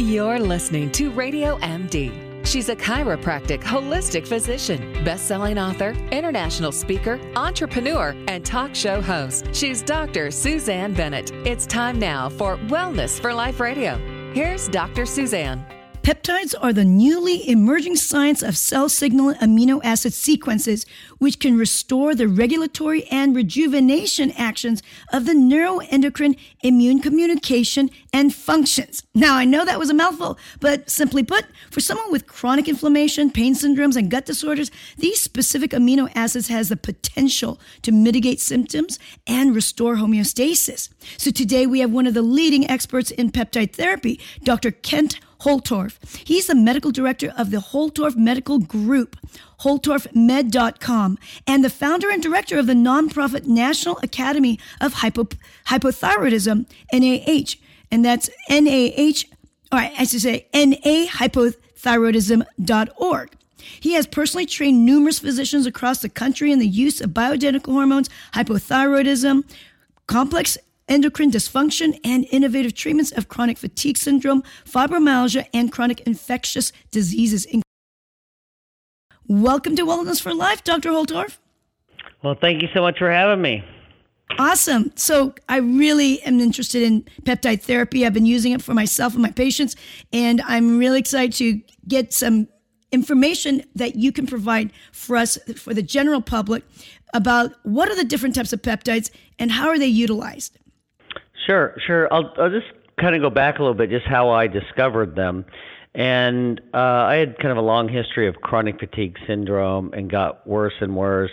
You're listening to Radio MD. She's a chiropractic holistic physician, best-selling author, international speaker, entrepreneur, and talk show host. She's Dr. Susanne Bennett. It's time now for Wellness for Life Radio. Here's Dr. Susanne. Peptides are the newly emerging science of cell signal amino acid sequences, which can restore the regulatory and rejuvenation actions of the neuroendocrine immune communication and functions. Now, I know that was a mouthful, but simply put, for someone with chronic inflammation, pain syndromes, and gut disorders, these specific amino acids has the potential to mitigate symptoms and restore homeostasis. So today we have one of the leading experts in peptide therapy, Dr. Kent Holtorf. He's the medical director of the Holtorf Medical Group, holtorfmed.com, and the founder and director of the nonprofit National Academy of Hypo, Hypothyroidism, NAH. And that's NAH, or I should say nahypothyroidism.org. He has personally trained numerous physicians across the country in the use of bioidentical hormones, hypothyroidism, complex endocrine dysfunction, and innovative treatments of chronic fatigue syndrome, fibromyalgia, and chronic infectious diseases. Welcome to Wellness for Life, Dr. Holtorf. Well, thank you so much for having me. Awesome. So, I really am interested in peptide therapy. I've been using it for myself and my patients, and I'm really excited to get some information that you can provide for us, for the general public, about what are the different types of peptides and how are they utilized. Sure, sure. I'll, I'll just kind of go back a little bit, just how I discovered them. And uh, I had kind of a long history of chronic fatigue syndrome and got worse and worse.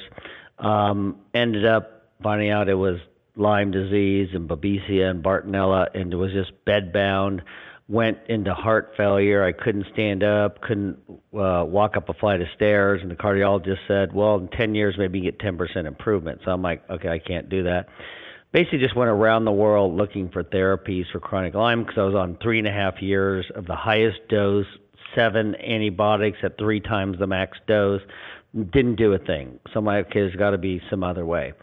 Um, ended up finding out it was Lyme disease and Babesia and Bartonella, and it was just bedbound. Went into heart failure. I couldn't stand up, couldn't uh, walk up a flight of stairs, and the cardiologist said, "Well, in 10 years, maybe you get 10% improvement." So I'm like, "Okay, I can't do that." Basically just went around the world looking for therapies for chronic Lyme because I was on three and a half years of the highest dose, seven antibiotics at three times the max dose. Didn't do a thing. So my okay, there's got to be some other way.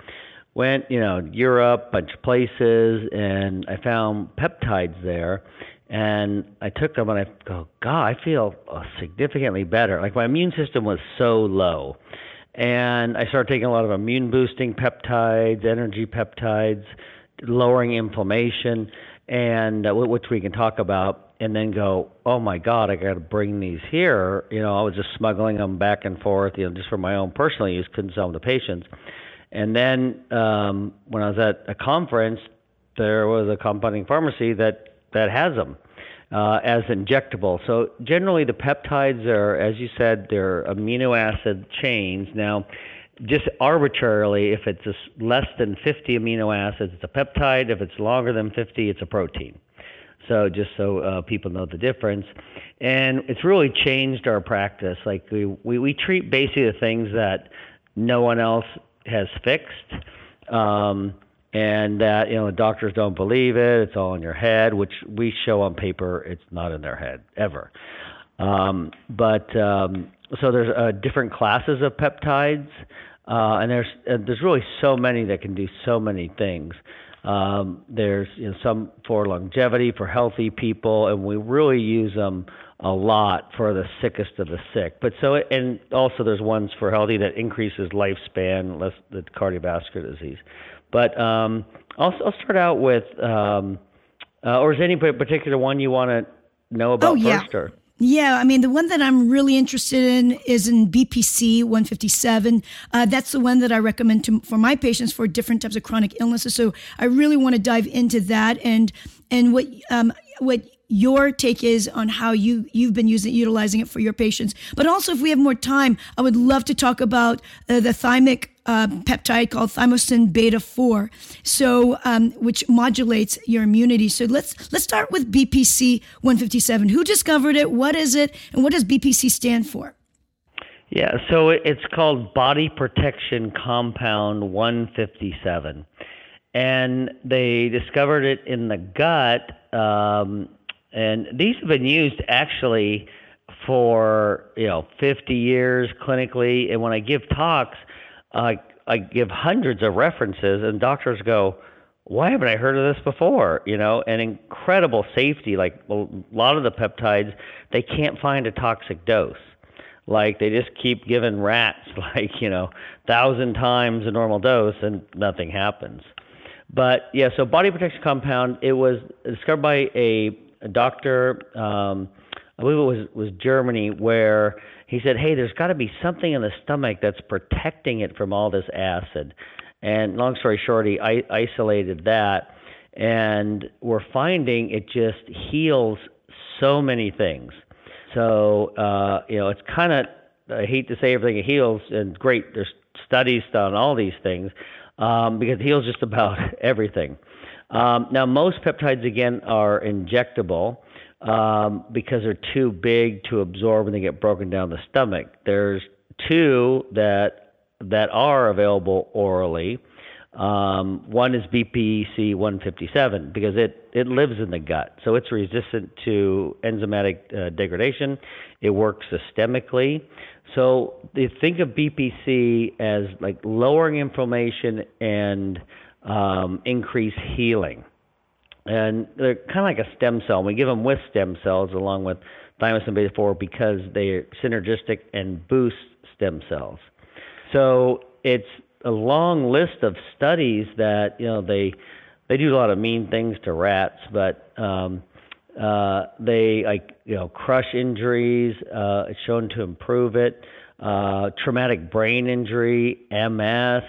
Went, you know, Europe, bunch of places, and I found peptides there. And I took them and I go, God, I feel uh, significantly better. Like my immune system was so low and I started taking a lot of immune boosting peptides, energy peptides, lowering inflammation, and uh, which we can talk about, and then go, oh my God, I got to bring these here. You know, I was just smuggling them back and forth, you know, just for my own personal use, couldn't sell them to patients. And then um, when I was at a conference, there was a compounding pharmacy that that has them uh, as injectable. So generally, the peptides are, as you said, they're amino acid chains. Now, just arbitrarily, if it's less than 50 amino acids, it's a peptide. If it's longer than 50, it's a protein. So just so uh, people know the difference, and it's really changed our practice. Like we, we we treat basically the things that no one else has fixed. Um, and that you know the doctors don't believe it. It's all in your head which we show on paper it's not in their head ever. Um, but um, so there's uh, different classes of peptides uh, and there's uh, there's really so many that can do so many things. Um, there's you know, some for longevity for healthy people and we really use them a lot for the sickest of the sick. But so and also there's ones for healthy that increases lifespan less the cardiovascular disease but um, I'll, I'll start out with, um, uh, or is there any particular one you want to know about oh, yeah. first? Or? Yeah, I mean, the one that I'm really interested in is in BPC 157. Uh, that's the one that I recommend to, for my patients for different types of chronic illnesses. So I really want to dive into that and and what um, what your take is on how you you've been using utilizing it for your patients. But also, if we have more time, I would love to talk about uh, the thymic uh, peptide called thymosin beta four, so um, which modulates your immunity. So let's let's start with BPC one fifty seven. Who discovered it? What is it? And what does BPC stand for? Yeah, so it's called Body Protection Compound 157. And they discovered it in the gut um, and these have been used actually for you know 50 years clinically. And when I give talks, uh, I give hundreds of references, and doctors go, why haven't I heard of this before? You know, and incredible safety. Like a lot of the peptides, they can't find a toxic dose. Like they just keep giving rats like you know thousand times the normal dose and nothing happens. But yeah, so body protection compound. It was discovered by a, a doctor. Um, I believe it was was Germany where he said, "Hey, there's got to be something in the stomach that's protecting it from all this acid." And long story short, he I- isolated that, and we're finding it just heals so many things. So uh, you know, it's kind of I hate to say everything it heals, and great. There's studies done on all these things um, because it heals just about everything. Um, now, most peptides again are injectable um, because they're too big to absorb and they get broken down the stomach. There's two that that are available orally. Um, one is BPC 157 because it, it lives in the gut, so it's resistant to enzymatic uh, degradation. It works systemically. So think of BPC as like lowering inflammation and um, increase healing. And they're kind of like a stem cell. We give them with stem cells along with thymosin beta 4 because they're synergistic and boost stem cells. So it's a long list of studies that you know they they do a lot of mean things to rats, but um, uh, they like you know crush injuries. Uh, it's shown to improve it. Uh, traumatic brain injury, MS.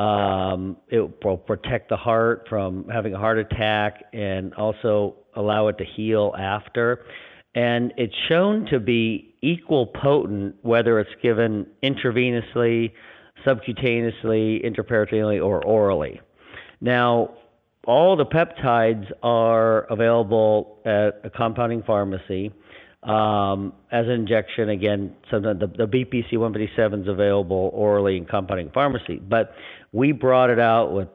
Um, it will protect the heart from having a heart attack and also allow it to heal after. And it's shown to be equal potent whether it's given intravenously, subcutaneously, intraperitoneally, or orally. Now, all the peptides are available at a compounding pharmacy um, as an injection. Again, sometimes the, the BPC 157 is available orally in compounding pharmacy. But we brought it out with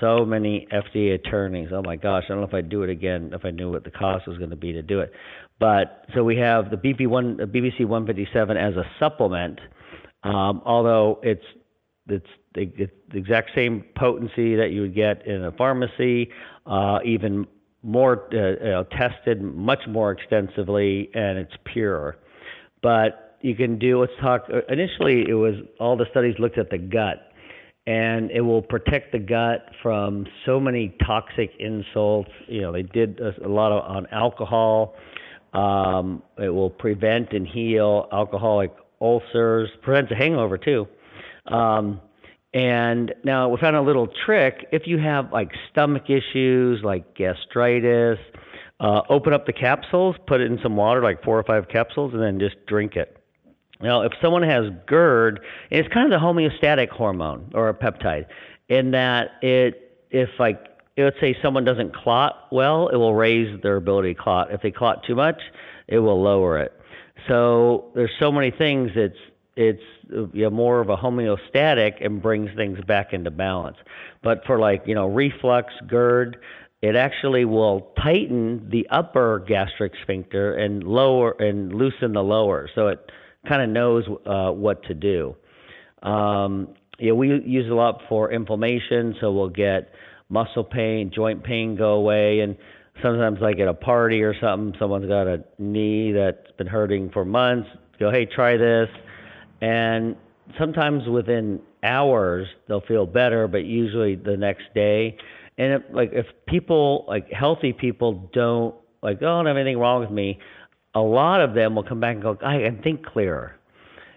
so many FDA attorneys. Oh my gosh, I don't know if I'd do it again if I knew what the cost was going to be to do it. But so we have the BP1, BPC 157 as a supplement, um, although it's it's the, it's the exact same potency that you would get in a pharmacy, uh, even more uh, you know, tested much more extensively, and it's pure. But you can do. Let's talk. Initially, it was all the studies looked at the gut and it will protect the gut from so many toxic insults. You know, they did a, lot of, on alcohol, um, it will prevent and heal alcoholic ulcers, prevents a hangover too. Um, and now we found a little trick. If you have like stomach issues, like gastritis, uh, open up the capsules, put it in some water, like four or five capsules, and then just drink it. Now, if someone has GERD, it's kind of the homeostatic hormone or a peptide, in that it, if like let's say someone doesn't clot well, it will raise their ability to clot. If they clot too much, it will lower it. So there's so many things. It's it's you know, more of a homeostatic and brings things back into balance. But for like you know reflux, GERD, it actually will tighten the upper gastric sphincter and lower and loosen the lower. So it kind of knows uh, what to do. Um, yeah, we use it a lot for inflammation, so we'll get muscle pain, joint pain go away. And sometimes, like at a party or something, someone's got a knee that's been hurting for months. Go, hey, try this. And sometimes within hours, they'll feel better, but usually the next day. And if, like if people, like healthy people, don't like, oh, I don't have anything wrong with me. A lot of them will come back and go, I can think clearer,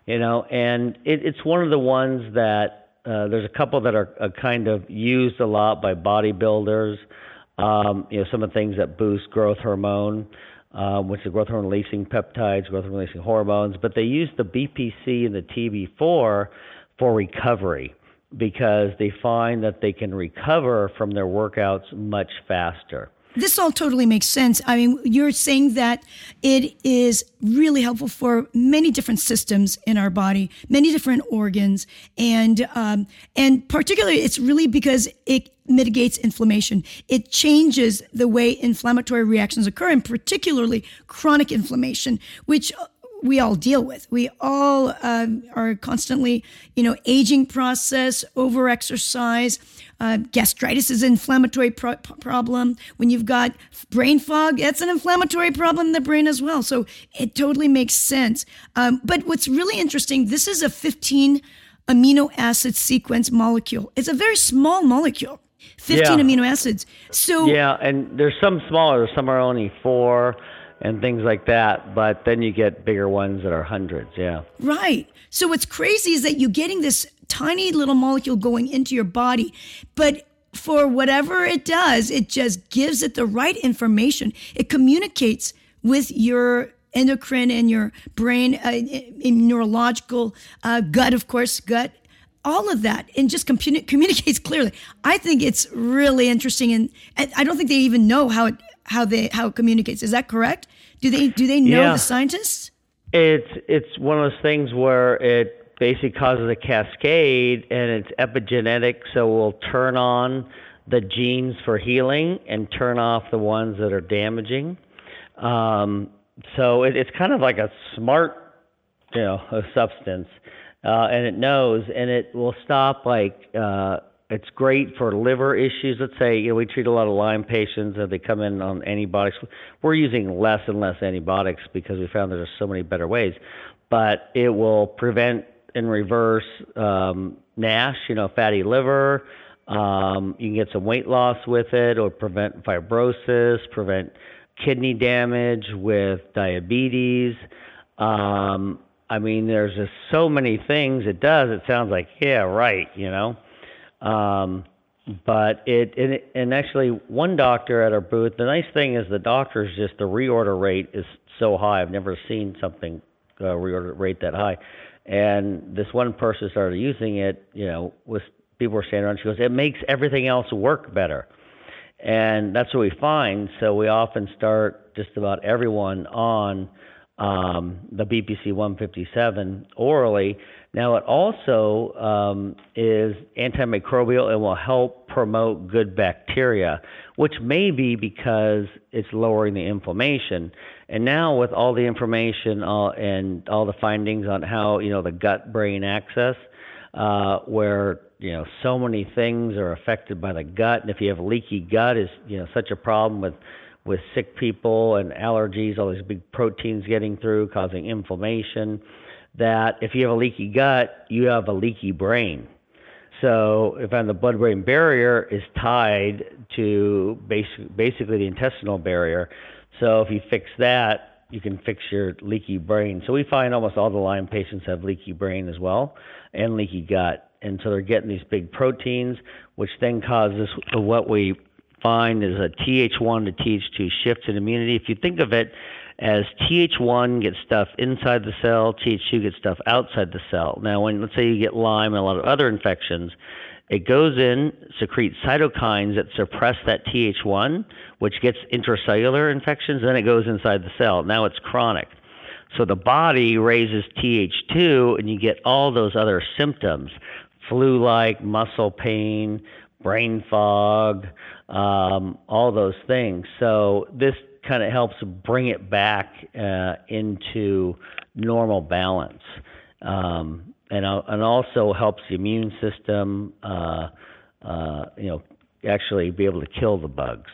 you know. And it, it's one of the ones that uh, there's a couple that are, are, kind of used a lot by bodybuilders. Um, you know, some of the things that boost growth hormone, um, which is growth hormone releasing peptides, growth hormone releasing hormones, but they use the BPC and the TB4 for recovery because they find that they can recover from their workouts much faster. This all totally makes sense. I mean, you're saying that it is really helpful for many different systems in our body, many different organs, and um, and particularly, it's really because it mitigates inflammation. It changes the way inflammatory reactions occur, and particularly chronic inflammation, which we all deal with. We all uh, are constantly, you know, aging process, overexercise. Uh, gastritis is an inflammatory pro- problem. When you've got brain fog, that's an inflammatory problem in the brain as well. So it totally makes sense. Um, but what's really interesting, this is a 15 amino acid sequence molecule. It's a very small molecule. 15 yeah. amino acids. So Yeah, and there's some smaller, some are only 4 and things like that, but then you get bigger ones that are hundreds, yeah. Right. So what's crazy is that you're getting this tiny little molecule going into your body, but for whatever it does, it just gives it the right information. It communicates with your endocrine and your brain, uh, neurological, uh, gut, of course, gut, all of that, and just communicates clearly. I think it's really interesting, and, and, I don't think they even know how it how they how it communicates. Is that correct? Do they do they know yeah. the scientists? It's it's one of those things where it basically causes a cascade, and it's epigenetic, so we'll turn on the genes for healing and turn off the ones that are damaging. Um, so it, it's kind of like a smart, you know, a substance, uh, and it knows, and it will stop like. Uh, it's great for liver issues. Let's say you know we treat a lot of Lyme patients and they come in on antibiotics. We're using less and less antibiotics because we found there's so many better ways. But it will prevent and reverse um, NASH, you know, fatty liver. Um, you can get some weight loss with it, or prevent fibrosis, prevent kidney damage with diabetes. Um, I mean, there's just so many things it does. It sounds like, yeah, right, you know. Um, but it, it and actually one doctor at our booth. The nice thing is the doctors just the reorder rate is so high. I've never seen something uh, reorder rate that high. And this one person started using it. You know, with people were standing around. She goes, "It makes everything else work better." And that's what we find. So we often start just about everyone on um, the BPC 157 orally. Now, it also um, is antimicrobial and will help promote good bacteria, which may be because it's lowering the inflammation. And now, with all the information uh, and all the findings on how you know the gut-brain axis, uh, where you know so many things are affected by the gut, and if you have leaky gut, is you know such a problem with with sick people and allergies, all these big proteins getting through, causing inflammation that if you have a leaky gut, you have a leaky brain. So, if the blood-brain barrier is tied to basic, basically the intestinal barrier, so if you fix that, you can fix your leaky brain. So we find almost all the Lyme patients have leaky brain as well, and leaky gut, and so they're getting these big proteins, which then causes what we find is a Th1 to Th2 shift in immunity. If you think of it as Th1 gets stuff inside the cell, Th2 gets stuff outside the cell. Now, when let's say you get Lyme and a lot of other infections, it goes in, secretes cytokines that suppress that Th1, which gets intracellular infections, then it goes inside the cell. Now it's chronic. So the body raises Th2, and you get all those other symptoms flu like, muscle pain, brain fog, um, all those things. So this kind of helps bring it back uh, into normal balance, um, and uh, and also helps the immune system, uh, uh, you know, actually be able to kill the bugs.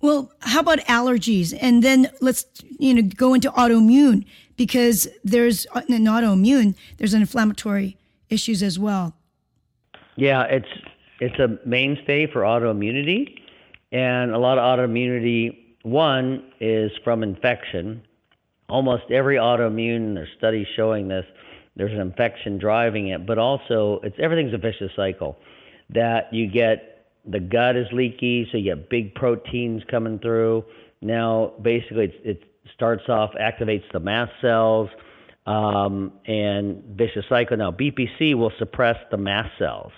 Well, how about allergies? And then let's you know go into autoimmune because there's an autoimmune, there's an inflammatory issues as well. Yeah, it's it's a mainstay for autoimmunity, and a lot of autoimmunity one is from infection. Almost every autoimmune, there's studies showing this, there's an infection driving it, but also it's everything's a vicious cycle. That you get the gut is leaky, so you get big proteins coming through. Now, basically, it starts off, activates the mast cells, um, and vicious cycle. Now, BPC will suppress the mast cells.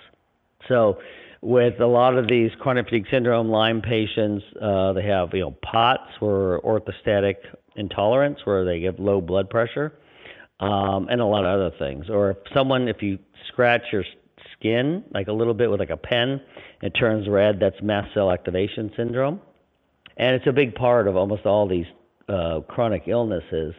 So with a lot of these chronic fatigue syndrome Lyme patients, uh, they have you know POTS or orthostatic intolerance where they have low blood pressure, um, and a lot of other things. Or if someone, if you scratch your skin like a little bit with like a pen, it turns red. That's mast cell activation syndrome, and it's a big part of almost all these uh, chronic illnesses.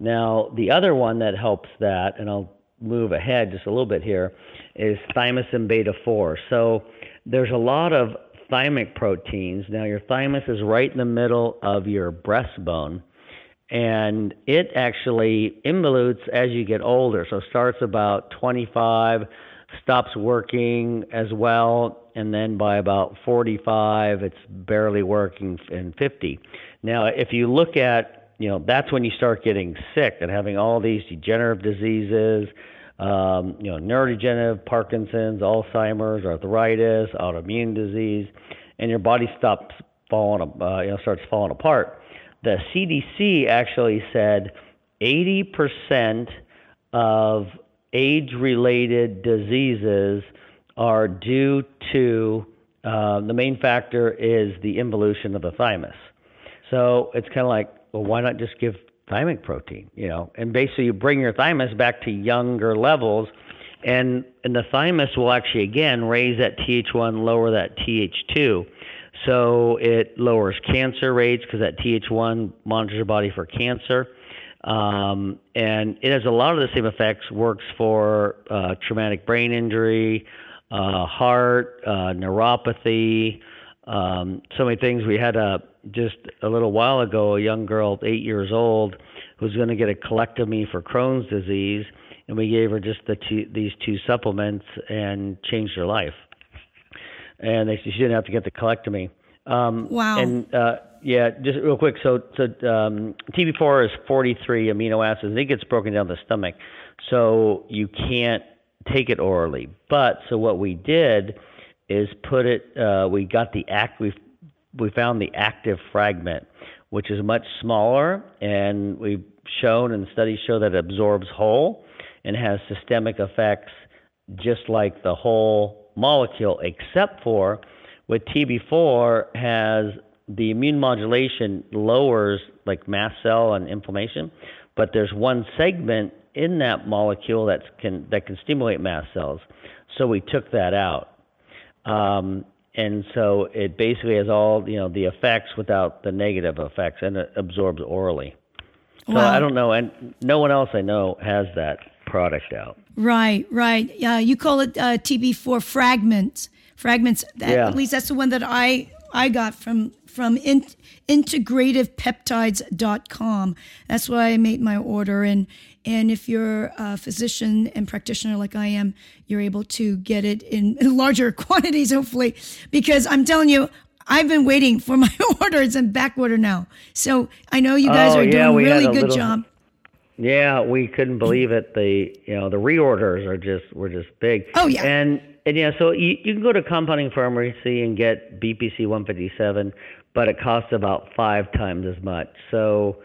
Now, the other one that helps that, and I'll move ahead just a little bit here, is thymosin beta 4. So there's a lot of thymic proteins. Now, your thymus is right in the middle of your breastbone, and it actually involutes as you get older. So starts about 25, stops working as well, and then by about 45, it's barely working in 50. Now, if you look at, you know, that's when you start getting sick and having all these degenerative diseases, um, you know, neurodegenerative, Parkinson's, Alzheimer's, arthritis, autoimmune disease, and your body stops falling, uh, you know, starts falling apart. The CDC actually said 80% of age-related diseases are due to uh, the main factor is the involution of the thymus. So it's kind of like, well, why not just give thymic protein, you know? And basically, you bring your thymus back to younger levels, and and the thymus will actually again raise that Th1, lower that Th2. So it lowers cancer rates because that Th1 monitors your body for cancer. Um, and it has a lot of the same effects, works for uh, traumatic brain injury, uh, heart, uh, neuropathy, um, so many things. We had a just a little while ago a young girl, eight years old, who was going to get a colectomy for Crohn's disease, and we gave her just the two, these two supplements and changed her life. And they, she didn't have to get the colectomy. Um, wow. And uh, yeah, just real quick. So, so um, TB4 is 43 amino acids, and it gets broken down the stomach, so you can't take it orally. But so what we did is put it. Uh, we got the act. We we found the active fragment, which is much smaller, and we've shown and studies show that it absorbs whole and has systemic effects just like the whole molecule, except for with TB4 has the immune modulation lowers like mast cell and inflammation, but there's one segment in that molecule that can that can stimulate mast cells. So we took that out. Um, and so it basically has all you know the effects without the negative effects, and it absorbs orally. So wow. I don't know, and no one else I know has that product out. Right, right. Yeah, you call it uh, TB4 fragments. Fragments. That, yeah. At least that's the one that I I got from from in, integrativepeptides.com. That's why I made my order. And and if you're a physician and practitioner like I am, you're able to get it in, in larger quantities, hopefully, because I'm telling you, I've been waiting for my order. It's in back order now. So I know you guys oh, are yeah, doing really good little, job. Yeah, we couldn't believe it. The you know the reorders are just were just big. Oh yeah. And and yeah, so you, you can go to compounding pharmacy and get BPC 157, but it costs about five times as much. So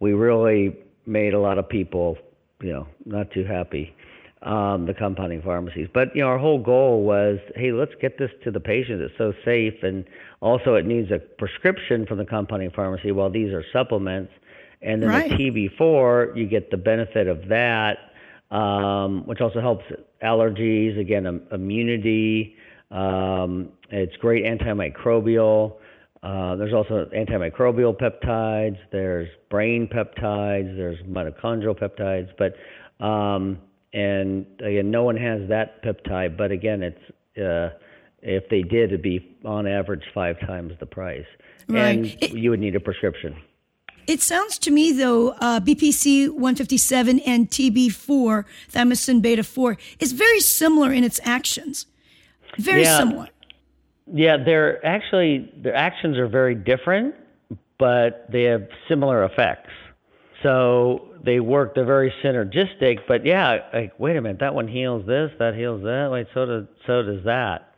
we really made a lot of people you know, not too happy, um, the compounding pharmacies. But, you know, our whole goal was, hey, let's get this to the patient. It's so safe. And also, it needs a prescription from the compounding pharmacy while these are supplements. And then right. the TB4, you get the benefit of that, um, which also helps allergies, again, um, immunity. Um, it's great antimicrobial. Uh, there's also antimicrobial peptides, there's brain peptides, there's mitochondrial peptides, but um, and again, no one has that peptide. But again, it's uh, if they did, it'd be on average five times the price, right. and it, you would need a prescription. It sounds to me, though, uh, BPC 157 and TB4, thymosin beta 4, is very similar in its actions. Very yeah. similar. Yeah, they're actually their actions are very different, but they have similar effects. So they work. They're very synergistic. But yeah, like wait a minute, that one heals this, that heals that. Wait, so does so does that.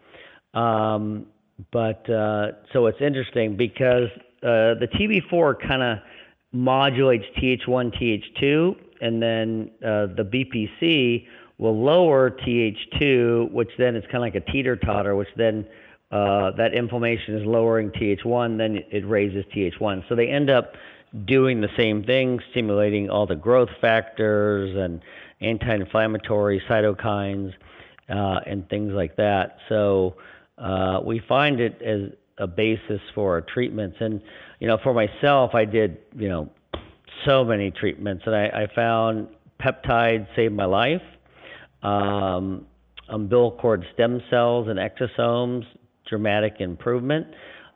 Um, but uh, so it's interesting because uh, the TB4 kind of modulates Th1, Th2, and then uh, the BPC will lower Th2, which then it's kind of like a teeter totter, which then uh, that inflammation is lowering Th1, then it raises Th1. So they end up doing the same thing, stimulating all the growth factors and anti-inflammatory cytokines uh, and things like that. So uh, we find it as a basis for our treatments. And you know, for myself, I did you know so many treatments, and I, I found peptides saved my life. Um, umbilical cord stem cells and exosomes, dramatic improvement.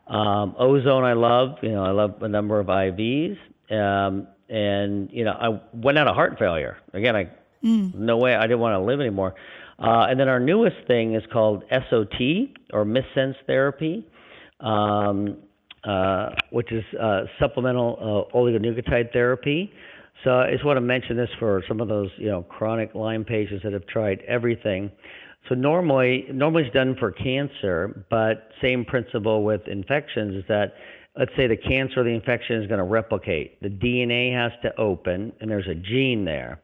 Um, ozone, I love. You know, I love a number of IVs. Um, and you know, I went out of heart failure. Again, I mm. no way. I didn't want to live anymore. Uh, and then our newest thing is called SOT or missense therapy, um, which is uh, supplemental uh, oligonucleotide therapy. So I just want to mention this for some of those you know chronic Lyme patients that have tried everything. So normally, normally it's done for cancer, but same principle with infections is that let's say the cancer or the infection is going to replicate. The DNA has to open, and there's a gene there.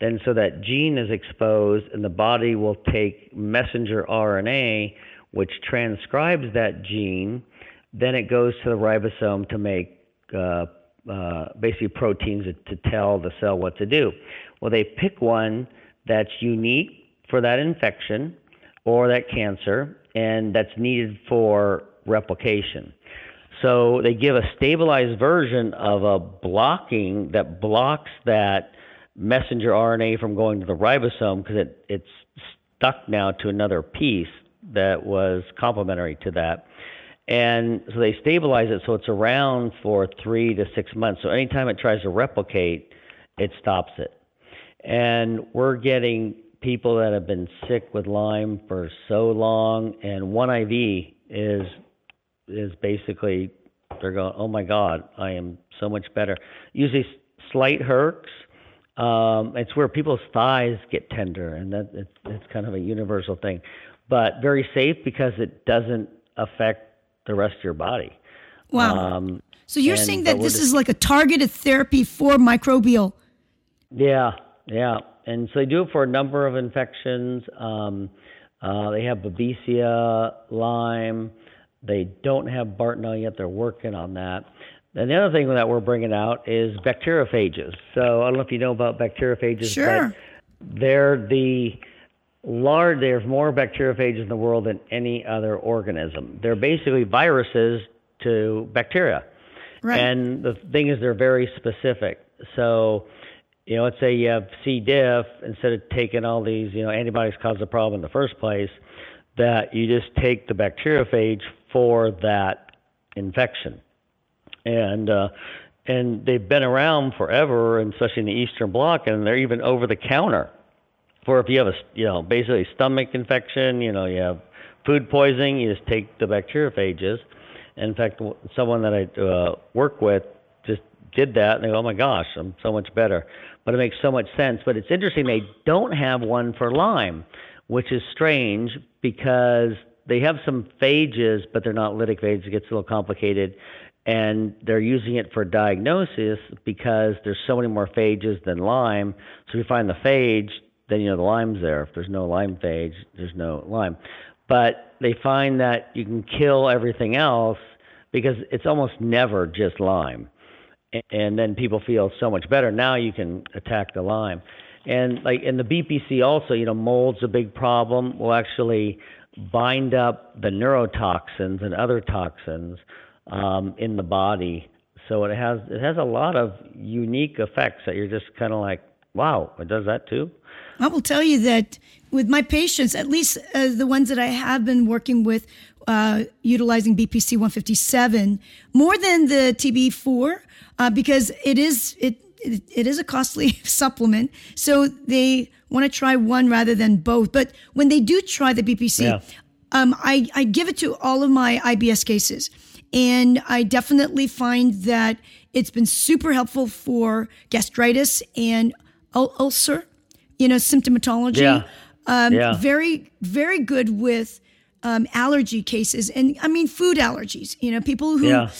Then, so that gene is exposed, and the body will take messenger RNA, which transcribes that gene. Then it goes to the ribosome to make uh, uh, basically proteins to, tell the cell what to do. Well, they pick one that's unique for that infection or that cancer, and that's needed for replication. So they give a stabilized version of a blocking that blocks that messenger RNA from going to the ribosome because it, it's stuck now to another piece that was complementary to that. And so they stabilize it so it's around for three to six months. So anytime it tries to replicate, it stops it. And we're getting people that have been sick with Lyme for so long, and one IV is is basically they're going, oh my God, I am so much better. Usually slight herx. Um, it's where people's thighs get tender, and that it's, it's kind of a universal thing, but very safe because it doesn't affect the rest of your body. Wow. Um, so you're and, saying that this just, is like a targeted therapy for microbial. Yeah, yeah, and so they do it for a number of infections. Um, uh, they have Babesia, Lyme. They don't have Bartonella yet. They're working on that. And the other thing that we're bringing out is bacteriophages. So I don't know if you know about bacteriophages, sure. but they're the large. There's more bacteriophages in the world than any other organism. They're basically viruses to bacteria. Right. And the thing is, they're very specific. So, you know, let's say you have C. diff, instead of taking all these, you know, antibiotics cause the problem in the first place, that you just take the bacteriophage for that infection. And uh, and they've been around forever, and especially in the Eastern Bloc, and they're even over the counter for if you have a you know basically stomach infection, you know you have food poisoning, you just take the bacteriophages. in fact, someone that I uh, work with just did that, and they go, "Oh my gosh, I'm so much better." But it makes so much sense. But it's interesting they don't have one for Lyme, which is strange because they have some phages, but they're not lytic phages. It gets a little complicated. And they're using it for diagnosis because there's so many more phages than Lyme. So if you find the phage, then you know the Lyme's there. If there's no Lyme phage, there's no Lyme. But they find that you can kill everything else because it's almost never just Lyme. And then people feel so much better. Now you can attack the Lyme. And like in the BPC also, you know, mold's a big problem. We'll actually bind up the neurotoxins and other toxins um, in the body. So it has it has a lot of unique effects that you're just kind of like, wow, it does that too. I will tell you that with my patients, at least uh, the ones that I have been working with, uh, utilizing BPC 157 more than the TB4 uh, because it is it it, it is a costly supplement. So they want to try one rather than both. But when they do try the BPC, yeah. um, I, I give it to all of my IBS cases. And I definitely find that it's been super helpful for gastritis and ul- ulcer, you know, symptomatology. Yeah. Um, yeah. Very, very good with um, allergy cases. And I mean, food allergies, you know, people who. Yeah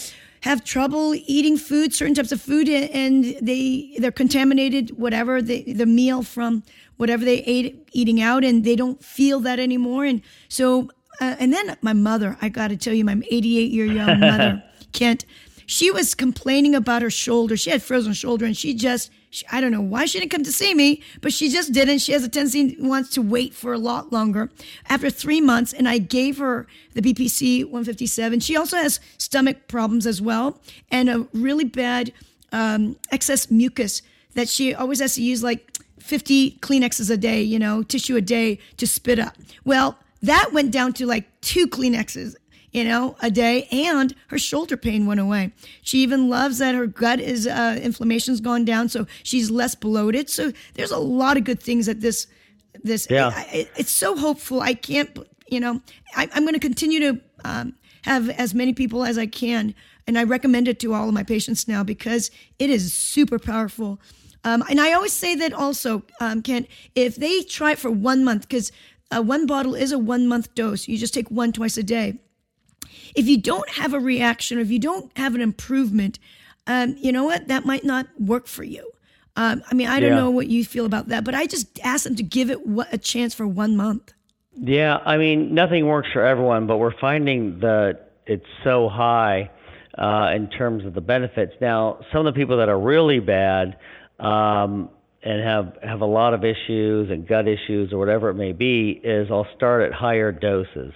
have trouble eating food, certain types of food, and they they're contaminated, whatever the the meal from whatever they ate eating out, and they don't feel that anymore. And so, uh, and then my mother, I got to tell you, my 88 year young mother, Kent, she was complaining about her shoulder. She had frozen shoulder, and she just she, I don't know why she didn't come to see me, but she just didn't. She has a tendency wants to wait for a lot longer. After three months, and I gave her the BPC 157. She also has stomach problems as well, and a really bad um, excess mucus that she always has to use like 50 Kleenexes a day, you know, tissue a day to spit up. Well, that went down to like two Kleenexes, you know, a day, and her shoulder pain went away. She even loves that her gut is uh, inflammation's gone down, so she's less bloated. So there's a lot of good things that this this Yeah. I, I, it's so hopeful. I can't, you know, I, I'm going to continue to um, have as many people as I can, and I recommend it to all of my patients now because it is super powerful. Um, and I always say that also, um, Kent, if they try it for one month, because uh, one bottle is a one month dose, you just take one twice a day. If you don't have a reaction, or if you don't have an improvement, um, you know what? That might not work for you. Um, I mean, I don't Yeah. know what you feel about that, but I just ask them to give it a chance for one month. Yeah, I mean, nothing works for everyone, but we're finding that it's so high uh, in terms of the benefits. Now, some of the people that are really bad um, and have have a lot of issues and gut issues or whatever it may be, is I'll start at higher doses.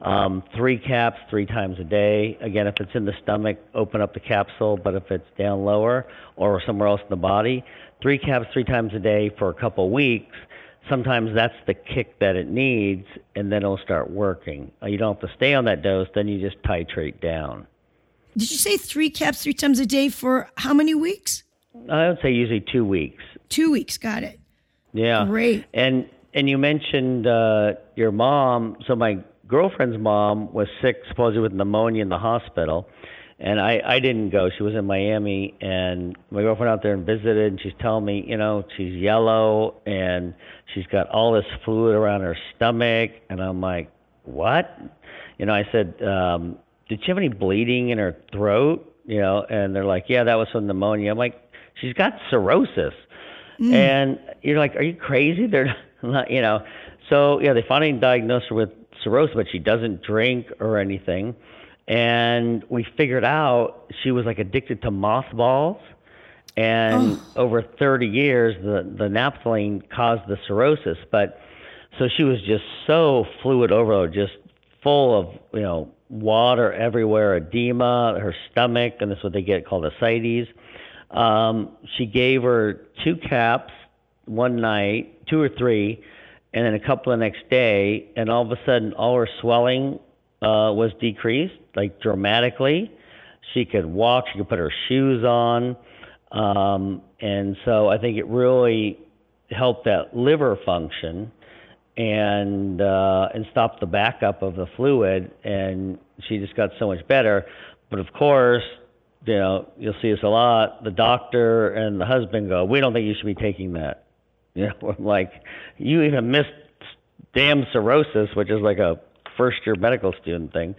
Um, three caps three times a day. Again, if it's in the stomach, open up the capsule, but if it's down lower or somewhere else in the body, three caps three times a day for a couple weeks sometimes that's the kick that it needs, and then it'll start working. Uh, You don't have to stay on that dose, then you just titrate down. Did you say three caps three times a day for how many weeks? I would say usually two weeks. Two weeks. Got it. Yeah. Great. And and you mentioned uh, your mom. So my girlfriend's mom was sick, supposedly with pneumonia in the hospital, and I I didn't go. She was in Miami, and my girlfriend out there and visited, and she's telling me, you know, she's yellow and she's got all this fluid around her stomach, and I'm like, what? You know, I said, um, did she have any bleeding in her throat? You know, and they're like, yeah, that was from pneumonia. I'm like, she's got cirrhosis. And you're like, are you crazy? They're not, you know. So yeah, they finally diagnosed her with cirrhosis, but she doesn't drink or anything. And we figured out she was like addicted to mothballs. And over 30 years, the the naphthalene caused the cirrhosis. But so she was just so fluid overload, just full of you know water everywhere, edema, her stomach, and that's what they get called ascites. Um, she gave her two caps one night, two or three, and then a couple the next day, and all of a sudden, all her swelling uh, was decreased, like dramatically. She could walk, she could put her shoes on, um, and so I think it really helped that liver function and uh, and stopped the backup of the fluid, and she just got so much better. But of course, you know, you'll see this a lot. The doctor and the husband go, "We don't think you should be taking that." You know, I'm like, you even missed damn cirrhosis, which is like a first year medical student thing.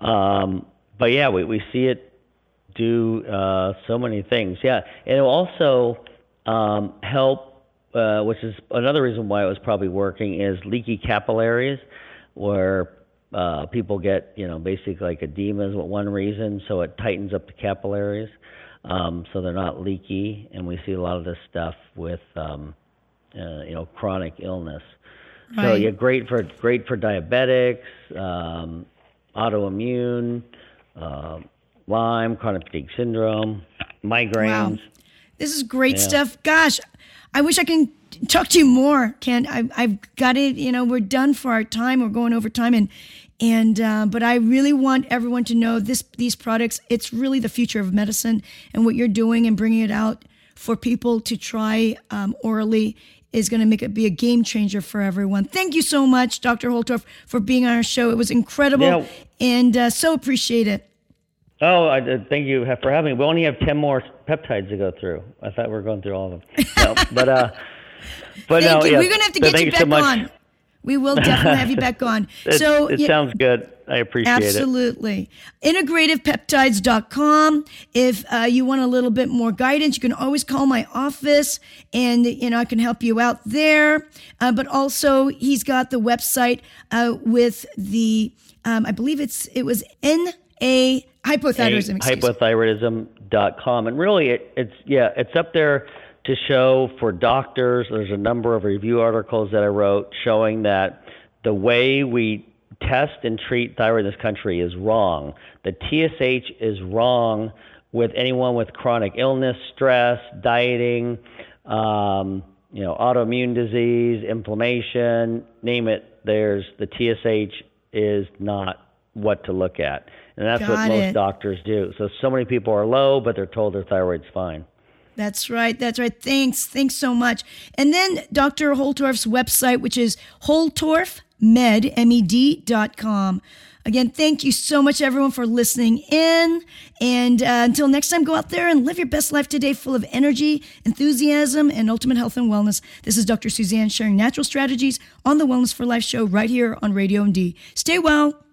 Um, but yeah, we we see it do uh, so many things. Yeah, and it'll also um, help, uh, which is another reason why it was probably working, is leaky capillaries, where uh, people get, you know, basically like edema is one reason, so it tightens up the capillaries, um, so they're not leaky, and we see a lot of this stuff with, um, uh, you know, chronic illness. So Right. yeah, great for great for diabetics, um, autoimmune, uh, Lyme, chronic fatigue syndrome, migraines. Wow. This is great Yeah. stuff. Gosh, I wish I can talk to you more, Ken. I, I've got it. You know, we're done for our time. We're going over time, and and uh, but I really want everyone to know this. These products. It's really the future of medicine, and what you're doing and bringing it out for people to try um, orally is going to make it be a game changer for everyone. Thank you so much, Dr. Holtorf, for being on our show. It was incredible, Yeah. and uh, so appreciate it. Oh, I, uh, thank you for having me. We only have ten more peptides to go through. I thought we were going through all of them. No, but uh, but Thank no, you. yeah. We're gonna have to so get you so back much. on. We will definitely have you back on. It, so it yeah, sounds good. I appreciate it. absolutely. Integrativepeptides.com. If uh, you want a little bit more guidance, you can always call my office and you know I can help you out there. Uh, but also he's got the website uh, with the um, I believe it's it was N A hypothyroidism. hypothyroidism.com and really it, it's yeah it's up there to show for doctors there's a number of review articles that i wrote showing that the way we test and treat thyroid in this country is wrong the tsh is wrong with anyone with chronic illness, stress, dieting, um, you know, autoimmune disease, inflammation, name it. There's the TSH is not what to look at, and that's Got what most it. doctors do. So so many people are low, but they're told their thyroid's fine. That's right. That's right. Thanks. Thanks so much. And then Dr. Holtorf's website, which is holtorfmed, M-E-D dot com. Again, thank you so much, everyone, for listening in. And uh, until next time, go out there and live your best life today, full of energy, enthusiasm, and ultimate health and wellness. This is Dr. Susanne sharing natural strategies on the Wellness for Life show right here on Radio MD. Stay well.